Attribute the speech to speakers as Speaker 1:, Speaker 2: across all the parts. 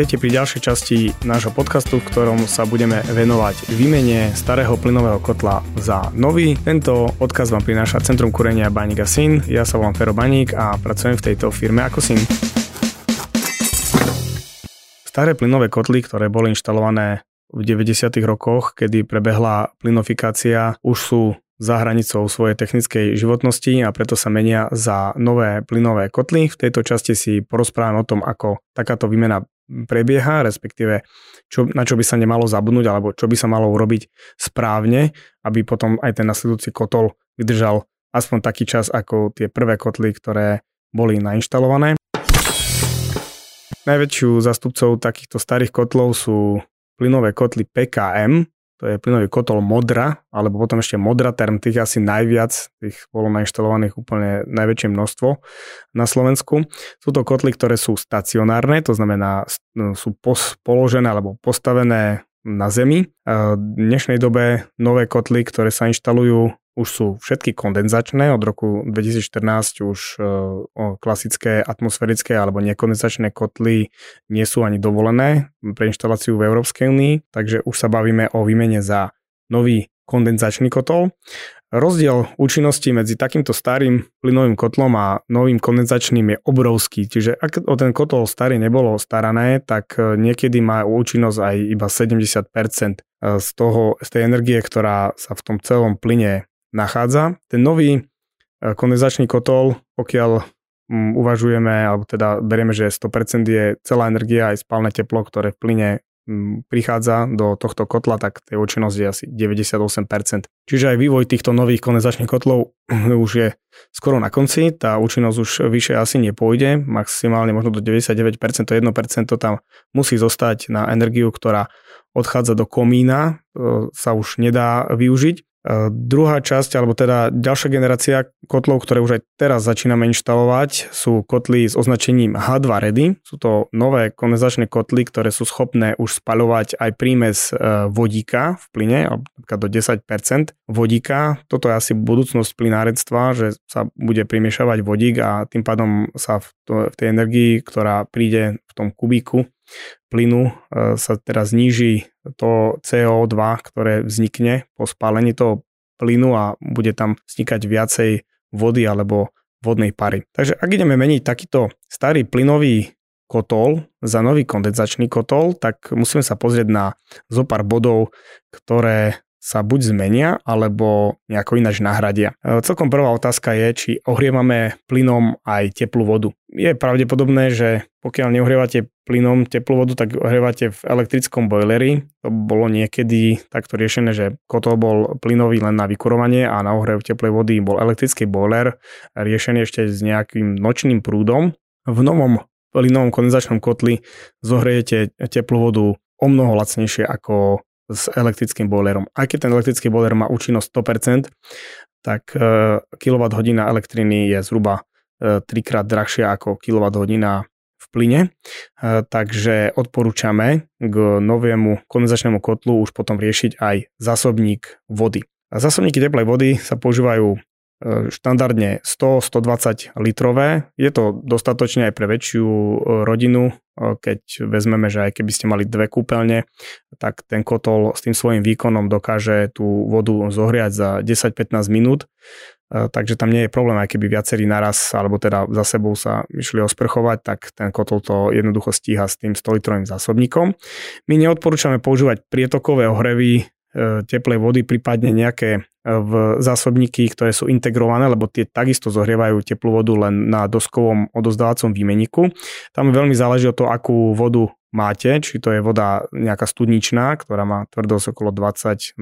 Speaker 1: Vítajte pri ďalšej časti nášho podcastu, v ktorom sa budeme venovať výmene starého plynového kotla za nový. Tento odkaz vám prináša Centrum kúrenia Baník a Syn. Ja sa volám Fero Baník a pracujem v tejto firme ako Syn. Staré plynové kotly, ktoré boli inštalované v 90. rokoch, kedy prebehla plynofikácia, už sú za hranicou svojej technickej životnosti a preto sa menia za nové plynové kotly. V tejto časti si porozprávam o tom, ako takáto výmena prebieha, respektíve čo, na čo by sa nemalo zabudnúť alebo čo by sa malo urobiť správne, aby potom aj ten nasledujúci kotol vydržal aspoň taký čas ako tie prvé kotly, ktoré boli nainštalované. Najväčšiu zastupcov takýchto starých kotlov sú plynové kotly PKM, to je plynový kotol Modra, alebo potom ešte Modra Term, tých asi najviac, tých bolo nainštalovaných úplne najväčšie množstvo na Slovensku. Sú to kotly, ktoré sú stacionárne, to znamená no, sú pos- položené alebo postavené na Zemi. V dnešnej dobe nové kotly, ktoré sa inštalujú už sú všetky kondenzačné, od roku 2014 už e, klasické atmosférické alebo nekondenzačné kotly nie sú ani dovolené pre inštaláciu v Európskej únii, takže už sa bavíme o výmene za nový kondenzačný kotol. Rozdiel účinnosti medzi takýmto starým plynovým kotlom a novým kondenzačným je obrovský. Čiže ak o ten kotol starý nebolo starané, tak e, niekedy má účinnosť aj iba 70% e, z, toho, z tej energie, ktorá sa v tom celom plyne nachádza. Ten nový e, kondenzačný kotol, pokiaľ mm, uvažujeme, alebo teda berieme, že 100% je celá energia aj spálne teplo, ktoré v plyne mm, prichádza do tohto kotla, tak tej účinnosť je asi 98%. Čiže aj vývoj týchto nových kondenzačných kotlov už je skoro na konci, tá účinnosť už vyššie asi nepôjde, maximálne možno do 99%, to 1% tam musí zostať na energiu, ktorá odchádza do komína, sa už nedá využiť. E, druhá časť, alebo teda ďalšia generácia kotlov, ktoré už aj teraz začíname inštalovať, sú kotly s označením H2 Ready. Sú to nové kondenzačné kotly, ktoré sú schopné už spaľovať aj prímes e, vodíka v plyne, napríklad do 10% vodíka. Toto je asi budúcnosť plynárectva, že sa bude primiešavať vodík a tým pádom sa v tej energii, ktorá príde v tom kubíku, plynu e, sa teraz zníži to CO2, ktoré vznikne po spálení toho plynu a bude tam vznikať viacej vody alebo vodnej pary. Takže ak ideme meniť takýto starý plynový kotol za nový kondenzačný kotol, tak musíme sa pozrieť na zo pár bodov, ktoré sa buď zmenia, alebo nejako ináč nahradia. E, celkom prvá otázka je, či ohrievame plynom aj teplú vodu. Je pravdepodobné, že pokiaľ neohrievate plynom teplú vodu, tak ohrievate v elektrickom boileri. To bolo niekedy takto riešené, že kotol bol plynový len na vykurovanie a na ohrev teplej vody bol elektrický boiler riešený ešte s nejakým nočným prúdom. V novom plynovom kondenzačnom kotli zohriete teplú vodu o mnoho lacnejšie ako s elektrickým boilerom. Aj keď ten elektrický boiler má účinnosť 100%, tak kWh elektriny je zhruba 3 e, krát drahšia ako kWh plyne, e, takže odporúčame k novému kondenzačnému kotlu už potom riešiť aj zásobník vody. Zásobníky teplej vody sa používajú štandardne 100-120 litrové. Je to dostatočne aj pre väčšiu e, rodinu, e, keď vezmeme, že aj keby ste mali dve kúpeľne, tak ten kotol s tým svojím výkonom dokáže tú vodu zohriať za 10-15 minút. E, takže tam nie je problém, aj keby viacerí naraz, alebo teda za sebou sa išli osprchovať, tak ten kotol to jednoducho stíha s tým 100 litrovým zásobníkom. My neodporúčame používať prietokové ohrevy teplej vody, prípadne nejaké v zásobníky, ktoré sú integrované, lebo tie takisto zohrievajú teplú vodu len na doskovom odozdávacom výmeniku. Tam veľmi záleží o to, akú vodu máte, či to je voda nejaká studničná, ktorá má tvrdosť okolo 20-24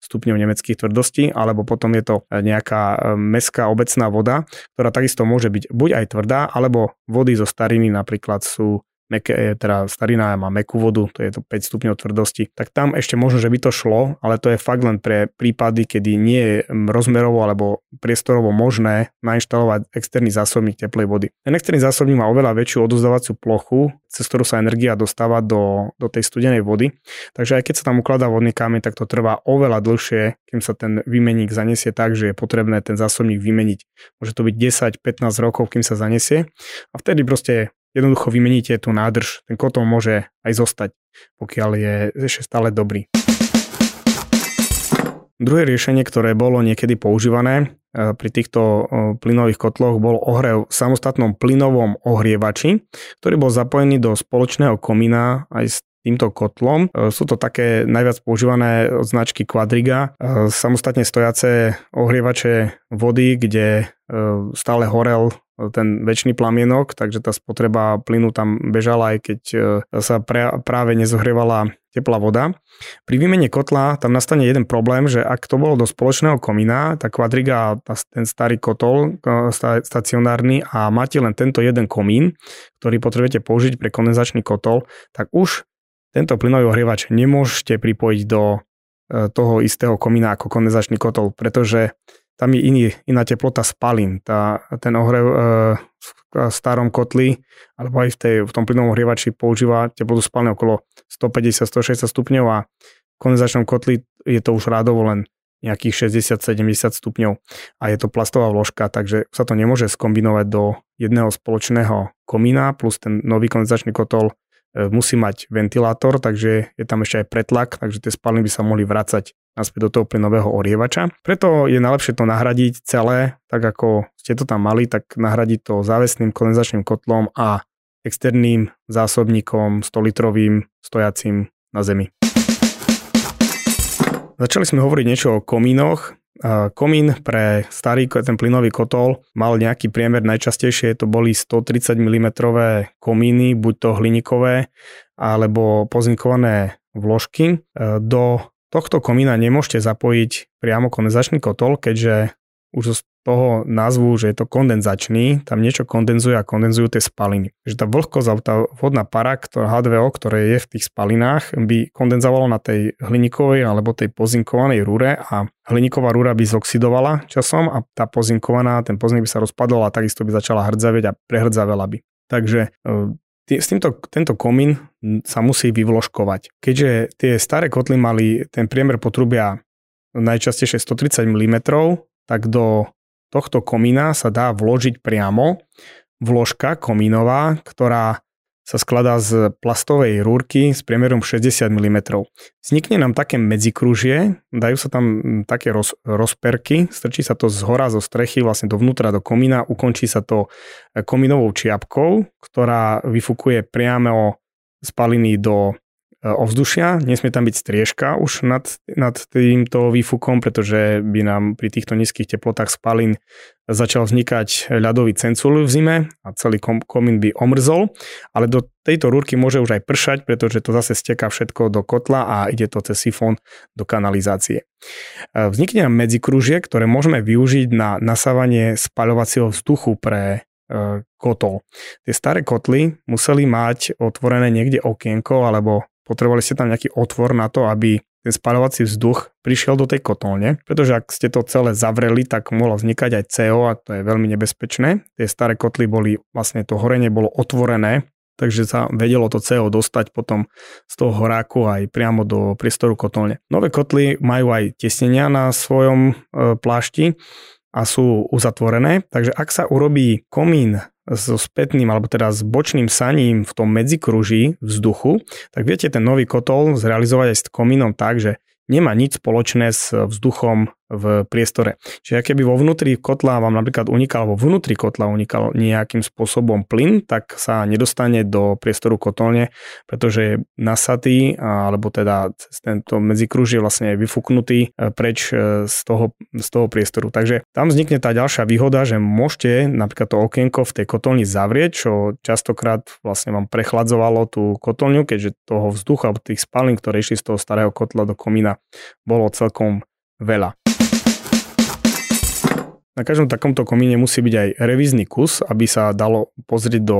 Speaker 1: stupňov nemeckých tvrdostí, alebo potom je to nejaká e, meská obecná voda, ktorá takisto môže byť buď aj tvrdá, alebo vody zo stariny napríklad sú meké, teda starina má mekú vodu, to je to 5 stupňov tvrdosti, tak tam ešte možno, že by to šlo, ale to je fakt len pre prípady, kedy nie je rozmerovo alebo priestorovo možné nainštalovať externý zásobník teplej vody. Ten externý zásobník má oveľa väčšiu odozdávaciu plochu, cez ktorú sa energia dostáva do, do tej studenej vody. Takže aj keď sa tam ukladá vodný kameň, tak to trvá oveľa dlhšie, kým sa ten výmenník zanesie tak, že je potrebné ten zásobník vymeniť. Môže to byť 10-15 rokov, kým sa zanesie. A vtedy proste jednoducho vymeníte tú nádrž. Ten kotol môže aj zostať, pokiaľ je ešte stále dobrý. Druhé riešenie, ktoré bolo niekedy používané e, pri týchto e, plynových kotloch, bol ohrev v samostatnom plynovom ohrievači, ktorý bol zapojený do spoločného komína aj s týmto kotlom. E, sú to také najviac používané značky Quadriga, samostatne stojace ohrievače vody, kde stále horel ten väčší plamienok, takže tá spotreba plynu tam bežala, aj keď e, sa pre, práve nezohrievala teplá voda. Pri výmene kotla tam nastane jeden problém, že ak to bolo do spoločného komína, tá kvadriga, ten starý kotol e, stacionárny a máte len tento jeden komín, ktorý potrebujete použiť pre kondenzačný kotol, tak už tento plynový ohrievač nemôžete pripojiť do e, toho istého komína ako kondenzačný kotol, pretože tam je iný, iná teplota spalín. Tá, ten ohrev e, v starom kotli alebo aj v, tej, v tom plynovom ohrievači používa teplotu spalín okolo 150-160 stupňov a v kondenzačnom kotli je to už rádovo len nejakých 60-70 stupňov a je to plastová vložka, takže sa to nemôže skombinovať do jedného spoločného komína plus ten nový kondenzačný kotol musí mať ventilátor, takže je tam ešte aj pretlak, takže tie spaliny by sa mohli vrácať naspäť do toho plynového orievača. Preto je najlepšie to nahradiť celé, tak ako ste to tam mali, tak nahradiť to závesným kondenzačným kotlom a externým zásobníkom 100 litrovým stojacím na zemi. Začali sme hovoriť niečo o komínoch. Komín pre starý ten plynový kotol mal nejaký priemer, najčastejšie to boli 130 mm komíny, buď to hliníkové alebo pozinkované vložky. Do tohto komína nemôžete zapojiť priamo kondenzačný kotol, keďže už toho názvu, že je to kondenzačný, tam niečo kondenzuje a kondenzujú tie spaliny. Že tá vlhkosť alebo tá vodná para, ktorá H2O, ktoré je v tých spalinách, by kondenzovalo na tej hliníkovej alebo tej pozinkovanej rúre a hliníková rúra by zoxidovala časom a tá pozinkovaná, ten pozink by sa rozpadol a takisto by začala hrdzavieť a prehrdzavela by. Takže e, s týmto, tento komín sa musí vyvložkovať. Keďže tie staré kotly mali ten priemer potrubia najčastejšie 130 mm, tak do tohto komína sa dá vložiť priamo vložka komínová, ktorá sa skladá z plastovej rúrky s priemerom 60 mm. Vznikne nám také medzikružie, dajú sa tam také roz, rozperky, strčí sa to z hora zo strechy vlastne dovnútra do komína, ukončí sa to e, komínovou čiapkou, ktorá vyfukuje priamo spaliny do ovzdušia, nesmie tam byť striežka už nad, nad týmto výfukom, pretože by nám pri týchto nízkych teplotách spalín začal vznikať ľadový cencul v zime a celý komín by omrzol, ale do tejto rúrky môže už aj pršať, pretože to zase steká všetko do kotla a ide to cez sifón do kanalizácie. E, vznikne nám medzikružie, ktoré môžeme využiť na nasávanie spaľovacieho vzduchu pre e, kotol. Tie staré kotly museli mať otvorené niekde okienko alebo potrebovali ste tam nejaký otvor na to, aby ten spaľovací vzduch prišiel do tej kotolne, pretože ak ste to celé zavreli, tak mohlo vznikať aj CO a to je veľmi nebezpečné. Tie staré kotly boli, vlastne to horenie bolo otvorené, takže sa vedelo to CO dostať potom z toho horáku aj priamo do priestoru kotolne. Nové kotly majú aj tesnenia na svojom e, plášti a sú uzatvorené, takže ak sa urobí komín so spätným alebo teda s bočným saním v tom medzikruží vzduchu, tak viete ten nový kotol zrealizovať aj s komínom tak, že nemá nič spoločné s vzduchom v priestore. Čiže keby vo vnútri kotla vám napríklad unikal, alebo vnútri kotla unikal nejakým spôsobom plyn, tak sa nedostane do priestoru kotolne, pretože je nasatý, alebo teda tento medzikruž je vlastne vyfúknutý e, preč e, z toho, z toho priestoru. Takže tam vznikne tá ďalšia výhoda, že môžete napríklad to okienko v tej kotolni zavrieť, čo častokrát vlastne vám prechladzovalo tú kotolňu, keďže toho vzduchu alebo tých spalín, ktoré išli z toho starého kotla do komína, bolo celkom veľa. Na každom takomto komíne musí byť aj revízny kus, aby sa dalo pozrieť do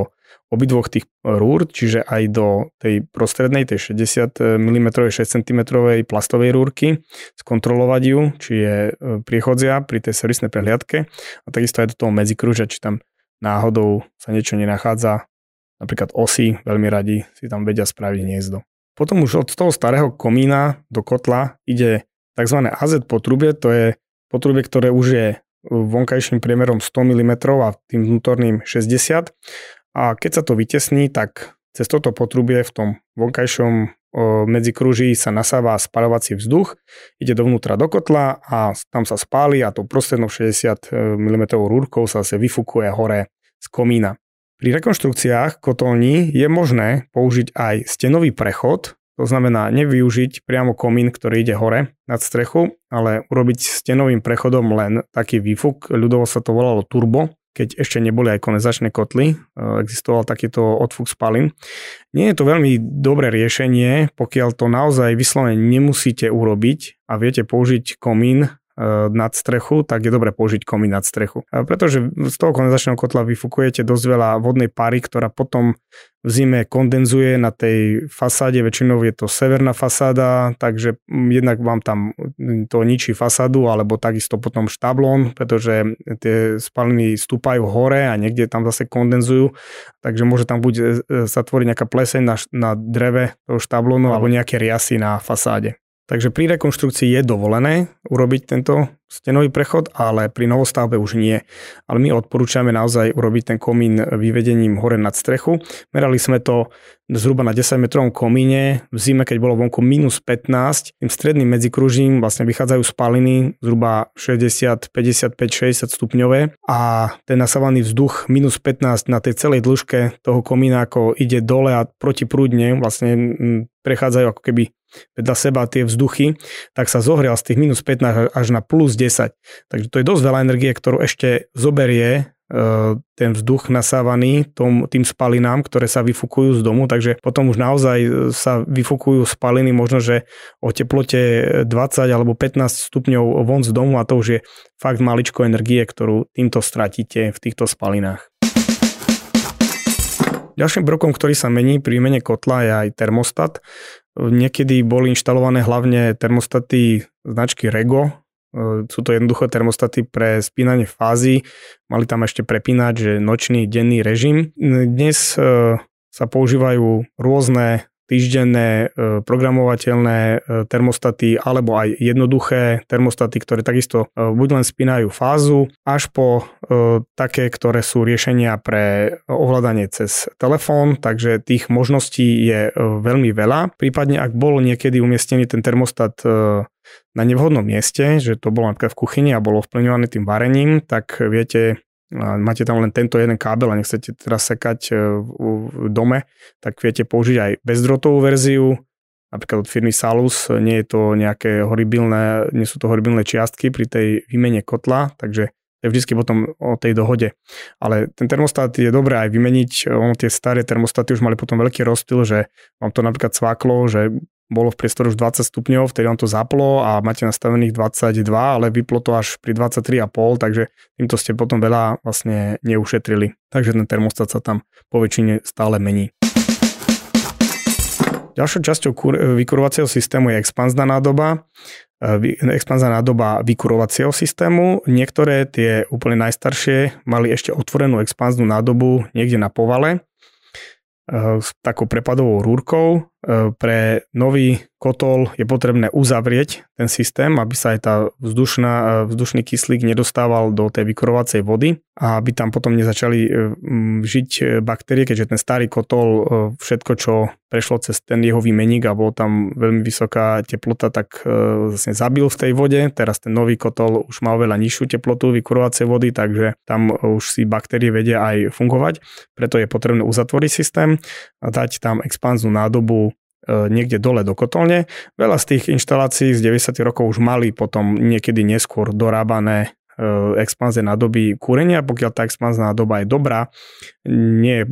Speaker 1: obidvoch tých rúr, čiže aj do tej prostrednej, tej 60 mm, 6 cm plastovej rúrky, skontrolovať ju, či je e, priechodzia pri tej servisnej prehliadke a takisto aj do toho medzikruža, či tam náhodou sa niečo nenachádza, napríklad osy, veľmi radi si tam vedia spraviť hniezdo. Potom už od toho starého komína do kotla ide tzv. AZ potrubie, to je potrubie, ktoré už je vonkajším priemerom 100 mm a tým vnútorným 60 a keď sa to vytesní, tak cez toto potrubie v tom vonkajšom medzi kruží sa nasáva spaľovací vzduch, ide dovnútra do kotla a tam sa spáli a tou prostrednou 60 mm rúrkou sa zase vyfukuje hore z komína. Pri rekonštrukciách kotolní je možné použiť aj stenový prechod, to znamená nevyužiť priamo komín, ktorý ide hore nad strechu, ale urobiť stenovým prechodom len taký výfuk, ľudovo sa to volalo turbo, keď ešte neboli aj kondenzačné kotly, e, existoval takýto odfuk spalín. Nie je to veľmi dobré riešenie, pokiaľ to naozaj vyslovene nemusíte urobiť a viete použiť komín nad strechu, tak je dobre použiť komín nad strechu. Pretože z toho kondenzačného kotla vyfukujete dosť veľa vodnej pary, ktorá potom v zime kondenzuje na tej fasáde, väčšinou je to severná fasáda, takže jednak vám tam to ničí fasádu, alebo takisto potom štablón, pretože tie spaliny stúpajú hore a niekde tam zase kondenzujú, takže môže tam buď eh, sa tvoriť nejaká pleseň na, na dreve toho štablónu, alebo nejaké riasy na fasáde. Takže pri rekonštrukcii je dovolené urobiť tento stenový prechod, ale pri novostavbe už nie. Ale my odporúčame naozaj urobiť ten komín vyvedením hore nad strechu. Merali sme to zhruba na 10 metrovom komíne, v zime, keď bolo vonku minus 15, tým stredným medzikružím vlastne vychádzajú spaliny zhruba 60, 55, 60 stupňové a ten nasávaný vzduch minus 15 na tej celej dĺžke toho komína ako ide dole a protiprúdne vlastne prechádzajú ako keby vedľa seba tie vzduchy, tak sa zohrial z tých minus 15 až na plus 10. Takže to je dosť veľa energie, ktorú ešte zoberie e, ten vzduch nasávaný tom, tým spalinám, ktoré sa vyfukujú z domu, takže potom už naozaj sa vyfukujú spaliny možno, že o teplote 20 alebo 15 stupňov von z domu a to už je fakt maličko energie, ktorú týmto stratíte v týchto spalinách. Ďalším brokom, ktorý sa mení pri mene kotla je aj termostat. Niekedy boli inštalované hlavne termostaty značky Rego, e, sú to jednoduché termostaty pre spínanie fázy. Mali tam ešte prepínať, že nočný, denný režim. Dnes e, sa používajú rôzne týždenné e, programovateľné e, termostaty alebo aj jednoduché termostaty, ktoré takisto e, buď len spínajú fázu, až po také, ktoré sú riešenia pre ovládanie cez telefón, takže tých možností je veľmi veľa. Prípadne ak bol niekedy umiestnený ten termostat na nevhodnom mieste, že to bolo napríklad v kuchyni a bolo vplňované tým varením, tak viete a máte tam len tento jeden kábel a nechcete teraz sekať e, v dome, tak viete použiť aj bezdrotovú verziu, napríklad od firmy Salus, nie je to nejaké horibilné, nie sú to horibilné čiastky pri tej výmene kotla, takže je vždy potom o tej dohode. Ale ten termostat je dobré aj vymeniť, ono tie staré termostaty už mali potom veľký rozptyl, že vám to napríklad cvaklo, že bolo v priestore už 20 stupňov, vtedy vám to zaplo a máte nastavených 22, ale vyplo to až pri 23,5, takže týmto ste potom veľa vlastne neušetrili. Takže ten termostat sa tam po väčšine stále mení. Ďalšou časťou vykurovacieho systému je expanzná nádoba. E, expanzná nádoba vykurovacieho systému. Niektoré tie úplne najstaršie mali ešte otvorenú expanznú nádobu niekde na povale e, s takou prepadovou rúrkou pre nový kotol je potrebné uzavrieť ten systém, aby sa aj tá vzdušná, e, vzdušný kyslík nedostával do tej vykurovacej vody a aby tam potom nezačali e, žiť baktérie, keďže ten starý kotol, všetko, čo prešlo cez ten jeho výmeník a bolo tam veľmi vysoká teplota, tak vlastne zabil v tej vode. Teraz ten nový kotol už má oveľa nižšiu teplotu vykurovacej vody, takže tam už si baktérie vedia aj fungovať. Preto je potrebné uzatvoriť systém a dať tam expanznú nádobu niekde dole do kotolne. Veľa z tých inštalácií z 90. rokov už mali potom niekedy neskôr dorábané e, expanzné nádoby kúrenia. Pokiaľ tá expanzná nádoba je dobrá, nie je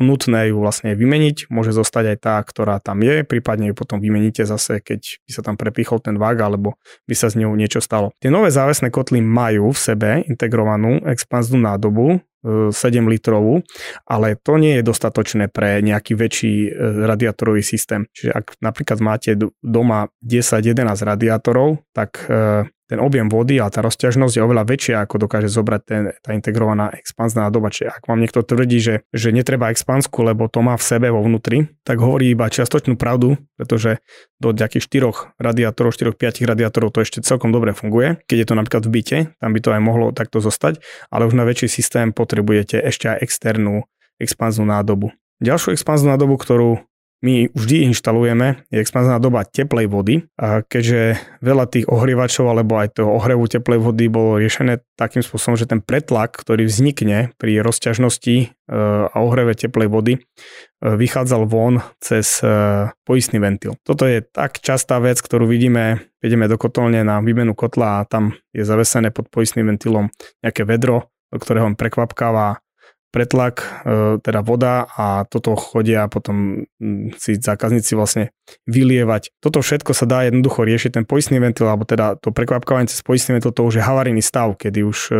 Speaker 1: nutné ju vlastne vymeniť, môže zostať aj tá, ktorá tam je, prípadne ju potom vymeníte zase, keď by sa tam prepichol ten vák alebo by sa z ňou niečo stalo. Tie nové závesné kotly majú v sebe integrovanú expanznú nádobu, 7 litrovú, ale to nie je dostatočné pre nejaký väčší e, radiátorový systém. Čiže ak napríklad máte doma 10-11 radiátorov, tak e, ten objem vody a tá rozťažnosť je oveľa väčšia, ako dokáže zobrať ten, tá integrovaná expanzná nádoba. Čiže ak vám niekto tvrdí, že, že netreba expansku, lebo to má v sebe vo vnútri, tak hovorí iba čiastočnú pravdu, pretože do nejakých 4 radiátorov, 4-5 radiátorov to ešte celkom dobre funguje. Keď je to napríklad v byte, tam by to aj mohlo takto zostať, ale už na väčší systém potrebujete ešte aj externú expanznú nádobu. Ďalšiu expanznú nádobu, ktorú my vždy inštalujeme, je expanzná doba teplej vody, a keďže veľa tých ohrievačov alebo aj toho ohrevu teplej vody bolo riešené takým spôsobom, že ten pretlak, ktorý vznikne pri rozťažnosti e, a ohreve teplej vody, e, vychádzal von cez e, poistný ventil. Toto je tak častá vec, ktorú vidíme, ideme do kotolne na výmenu kotla a tam je zavesené pod poistným ventilom nejaké vedro, do ktorého on prekvapkáva pretlak, e, teda voda a toto chodia potom mm, si zákazníci vlastne vylievať. Toto všetko sa dá jednoducho riešiť, ten poistný ventil, alebo teda to prekvapkávanie cez poistný ventil, to už je havarijný stav, kedy už e,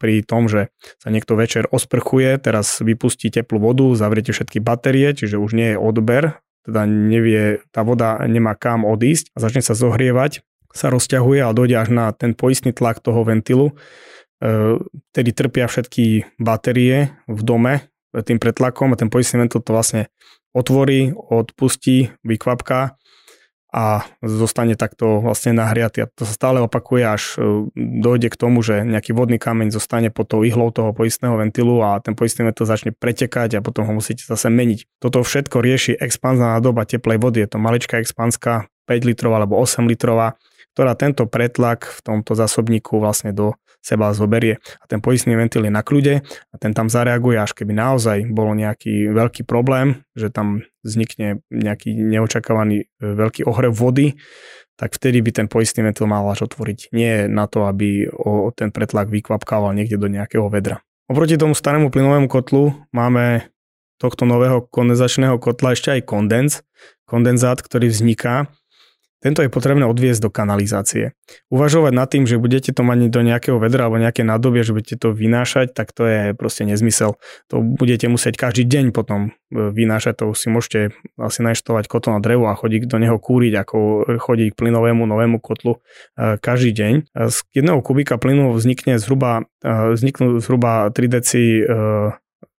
Speaker 1: pri tom, že sa niekto večer osprchuje, teraz vypustí teplú vodu, zavriete všetky batérie, čiže už nie je odber, teda nevie, tá voda nemá kam odísť a začne sa zohrievať, sa rozťahuje a dojde až na ten poistný tlak toho ventilu, tedy trpia všetky batérie v dome tým pretlakom a ten poistný ventil to vlastne otvorí, odpustí, vykvapká a zostane takto vlastne nahriatý. A to sa stále opakuje, až e, dojde k tomu, že nejaký vodný kameň zostane pod tou ihlou toho poistného ventilu a ten poistný ventil začne pretekať a potom ho musíte zase meniť. Toto všetko rieši expanzná doba teplej vody. Je to maličká expanská 5 litrová alebo 8 litrová, ktorá tento pretlak v tomto zásobníku vlastne do seba zoberie a ten poistný ventil je na kľude a ten tam zareaguje, až keby naozaj bol nejaký veľký problém, že tam vznikne nejaký neočakávaný e, veľký ohrev vody, tak vtedy by ten poistný ventil mal až otvoriť. Nie na to, aby o ten pretlak vykvapkával niekde do nejakého vedra. Oproti tomu starému plynovému kotlu máme tohto nového kondenzačného kotla ešte aj kondens, kondenzát, ktorý vzniká tento je potrebné odviesť do kanalizácie. Uvažovať nad tým, že budete to mať do nejakého vedra alebo nejaké nádobie, že budete to vynášať, tak to je proste nezmysel. To budete musieť každý deň potom e, vynášať, to si môžete asi nainštalovať kotol na drevo a chodiť do neho kúriť, ako chodiť k plynovému novému kotlu e, každý deň. E, z jedného kubika plynu vznikne zhruba, vzniknú zhruba 3 deci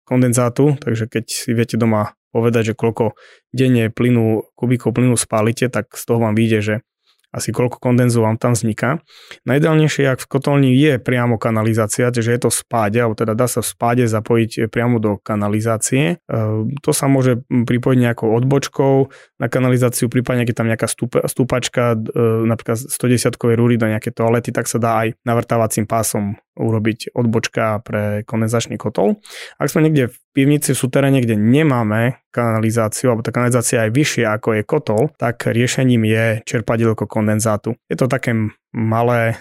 Speaker 1: kondenzátu, takže keď si viete doma povedať, že koľko denne plynu, kubíkov plynu spálite, tak z toho vám vyjde, že asi koľko kondenzu vám tam vzniká. Najideálnejšie, ak v kotolni je priamo kanalizácia, že je to spáde, alebo teda dá sa v spáde zapojiť priamo do kanalizácie. E, to sa môže pripojiť nejakou odbočkou na kanalizáciu, prípadne keď tam nejaká stúpačka, e, napríklad 110 rúry do nejaké toalety, tak sa dá aj navrtávacím pásom urobiť odbočka pre kondenzačný kotol. Ak sme niekde v pivnici v súteréne, kde nemáme kanalizáciu, alebo tá kanalizácia je vyššia ako je kotol, tak riešením je čerpadielko kondenzátu. Je to také malé e,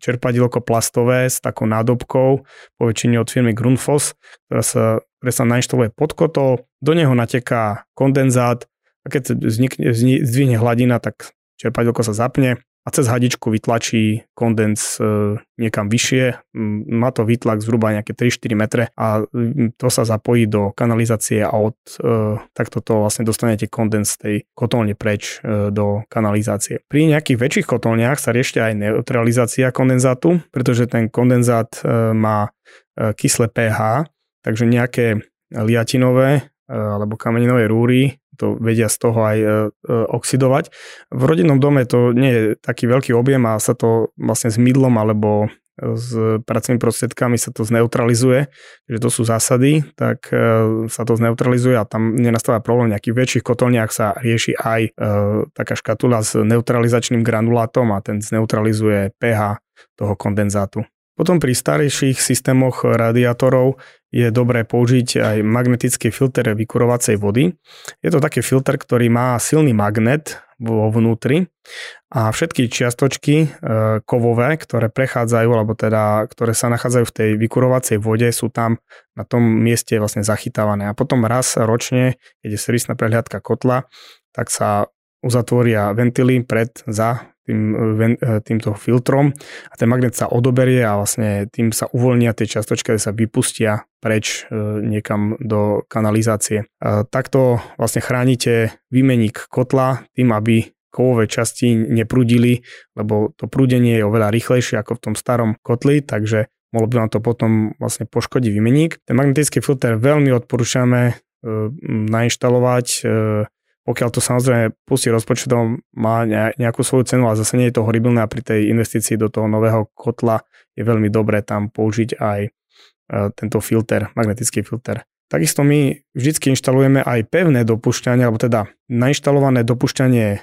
Speaker 1: čerpadielko plastové s takou nádobkou, po väčšine od firmy Grundfos, ktorá sa, ktoré sa nainštaluje pod kotol, do neho nateká kondenzát a keď vznikne, zdvihne hladina, tak čerpadielko sa zapne a cez hadičku vytlačí kondens e, niekam vyššie. Má to výtlak zhruba nejaké 3-4 metre a to sa zapojí do kanalizácie a od e, takto to vlastne dostanete kondens tej kotolne preč e, do kanalizácie. Pri nejakých väčších kotolniach sa riešte aj neutralizácia kondenzátu, pretože ten kondenzát má kyslé pH, takže nejaké liatinové alebo kameninové rúry to vedia z toho aj e, e, oxidovať. V rodinnom dome to nie je taký veľký objem a sa to vlastne s mydlom alebo s pracovnými prostriedkami sa to zneutralizuje, že to sú zásady, tak e, sa to zneutralizuje a tam nenastáva problém. V nejakých väčších kotolniach sa rieši aj e, taká škatula s neutralizačným granulátom a ten zneutralizuje pH toho kondenzátu. Potom pri starejších systémoch radiátorov je dobré použiť aj magnetický filter vykurovacej vody. Je to taký filter, ktorý má silný magnet vo vnútri a všetky čiastočky e, kovové, ktoré prechádzajú, alebo teda, ktoré sa nachádzajú v tej vykurovacej vode, sú tam na tom mieste vlastne zachytávané. A potom raz ročne, keď je servisná prehliadka kotla, tak sa uzatvoria ventily pred, za tým, e, týmto filtrom a ten magnet sa odoberie a vlastne tým sa uvoľnia tie čiastočky, ktoré sa vypustia preč e, niekam do kanalizácie. Takto vlastne chránite výmeník kotla tým, aby kovové časti neprudili, lebo to prúdenie je oveľa rýchlejšie ako v tom starom kotli, takže mohlo by vám to potom vlastne poškodiť výmeník. Ten magnetický filter veľmi odporúčame nainštalovať pokiaľ to samozrejme pustí rozpočtom, má nejakú svoju cenu, ale zase nie je to horibilné a pri tej investícii do toho nového kotla je veľmi dobré tam použiť aj e, tento filter, magnetický filter Takisto my vždy inštalujeme aj pevné dopušťanie, alebo teda nainštalované dopušťanie e,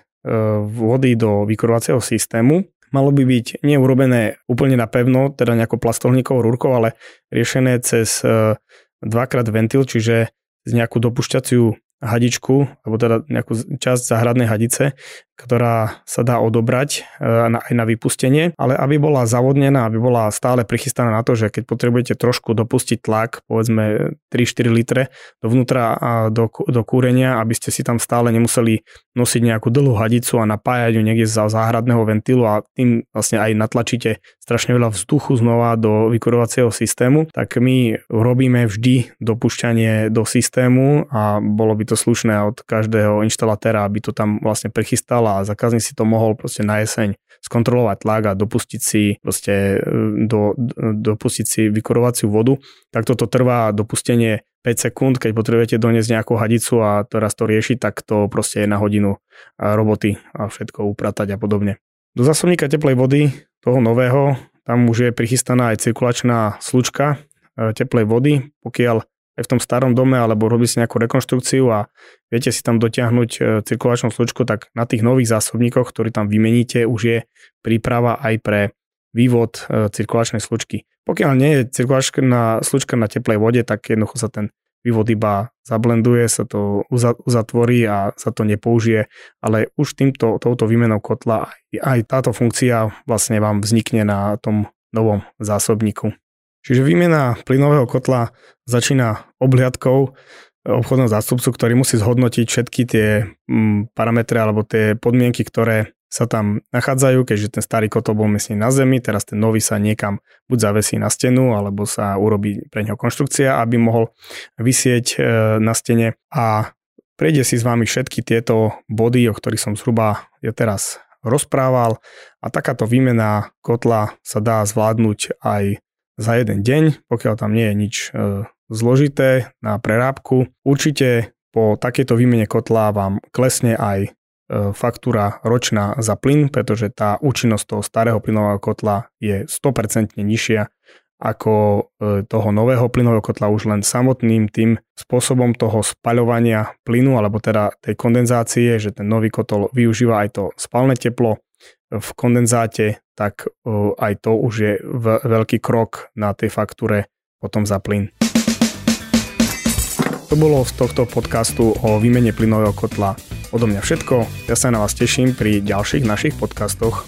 Speaker 1: vody do vykurovacieho systému. Malo by byť neurobené úplne na pevno, teda nejakou plastohníkovou rúrkou, ale riešené cez e, dvakrát ventil, čiže z nejakú dopušťaciu hadičku, alebo teda nejakú časť záhradnej hadice, ktorá sa dá odobrať e, aj na vypustenie, ale aby bola zavodnená, aby bola stále prichystaná na to, že keď potrebujete trošku dopustiť tlak, povedzme 3-4 litre dovnútra a do, do kúrenia, aby ste si tam stále nemuseli nosiť nejakú dlhú hadicu a napájať ju niekde za záhradného ventilu a tým vlastne aj natlačíte strašne veľa vzduchu znova do vykurovacieho systému, tak my robíme vždy dopušťanie do systému a bolo by to slušné od každého inštalatéra, aby to tam vlastne prichystal a zákazník si to mohol proste na jeseň skontrolovať tlak a dopustiť si proste e, do, dopustiť si vykurovaciu vodu, tak toto trvá dopustenie 5 sekúnd, keď potrebujete doniesť nejakú hadicu a teraz to riešiť, tak to proste je na hodinu roboty a všetko upratať a podobne. Do zásobníka teplej vody, toho nového, tam už je prichystaná aj cirkulačná slučka e, teplej vody, pokiaľ aj v tom starom dome alebo robí si nejakú rekonštrukciu a viete si tam dotiahnuť e, cirkulačnú slučku, tak na tých nových zásobníkoch, ktorý tam vymeníte, už je príprava aj pre vývod e, cirkulačnej slučky. Pokiaľ nie je cirkulačná slučka na teplej vode, tak jednoducho sa ten vývod iba zablenduje, sa to uzatvorí a sa to nepoužije, ale už týmto, touto výmenou kotla aj táto funkcia vlastne vám vznikne na tom novom zásobníku. Čiže výmena plynového kotla začína obhliadkou obchodného zástupcu, ktorý musí zhodnotiť všetky tie mm, parametre alebo tie podmienky, ktoré sa tam nachádzajú, keďže ten starý kotol bol miestne na zemi, teraz ten nový sa niekam buď zavesí na stenu, alebo sa urobí pre neho konštrukcia, aby mohol vysieť e, na stene. A prejde si s vami všetky tieto body, o ktorých som zhruba ja teraz rozprával. A takáto výmena kotla sa dá zvládnuť aj za jeden deň, pokiaľ tam nie je nič e, zložité na prerábku. Určite po takejto výmene kotla vám klesne aj e, faktúra ročná za plyn, pretože tá účinnosť toho starého plynového kotla je 100% nižšia ako e, toho nového plynového kotla už len samotným tým spôsobom toho spaľovania plynu alebo teda tej kondenzácie, že ten nový kotol využíva aj to spalné teplo v kondenzáte, tak aj to už je veľký krok na tej faktúre potom za plyn. To bolo z tohto podcastu o výmene plynového kotla odo mňa všetko. Ja sa na vás teším pri ďalších našich podcastoch.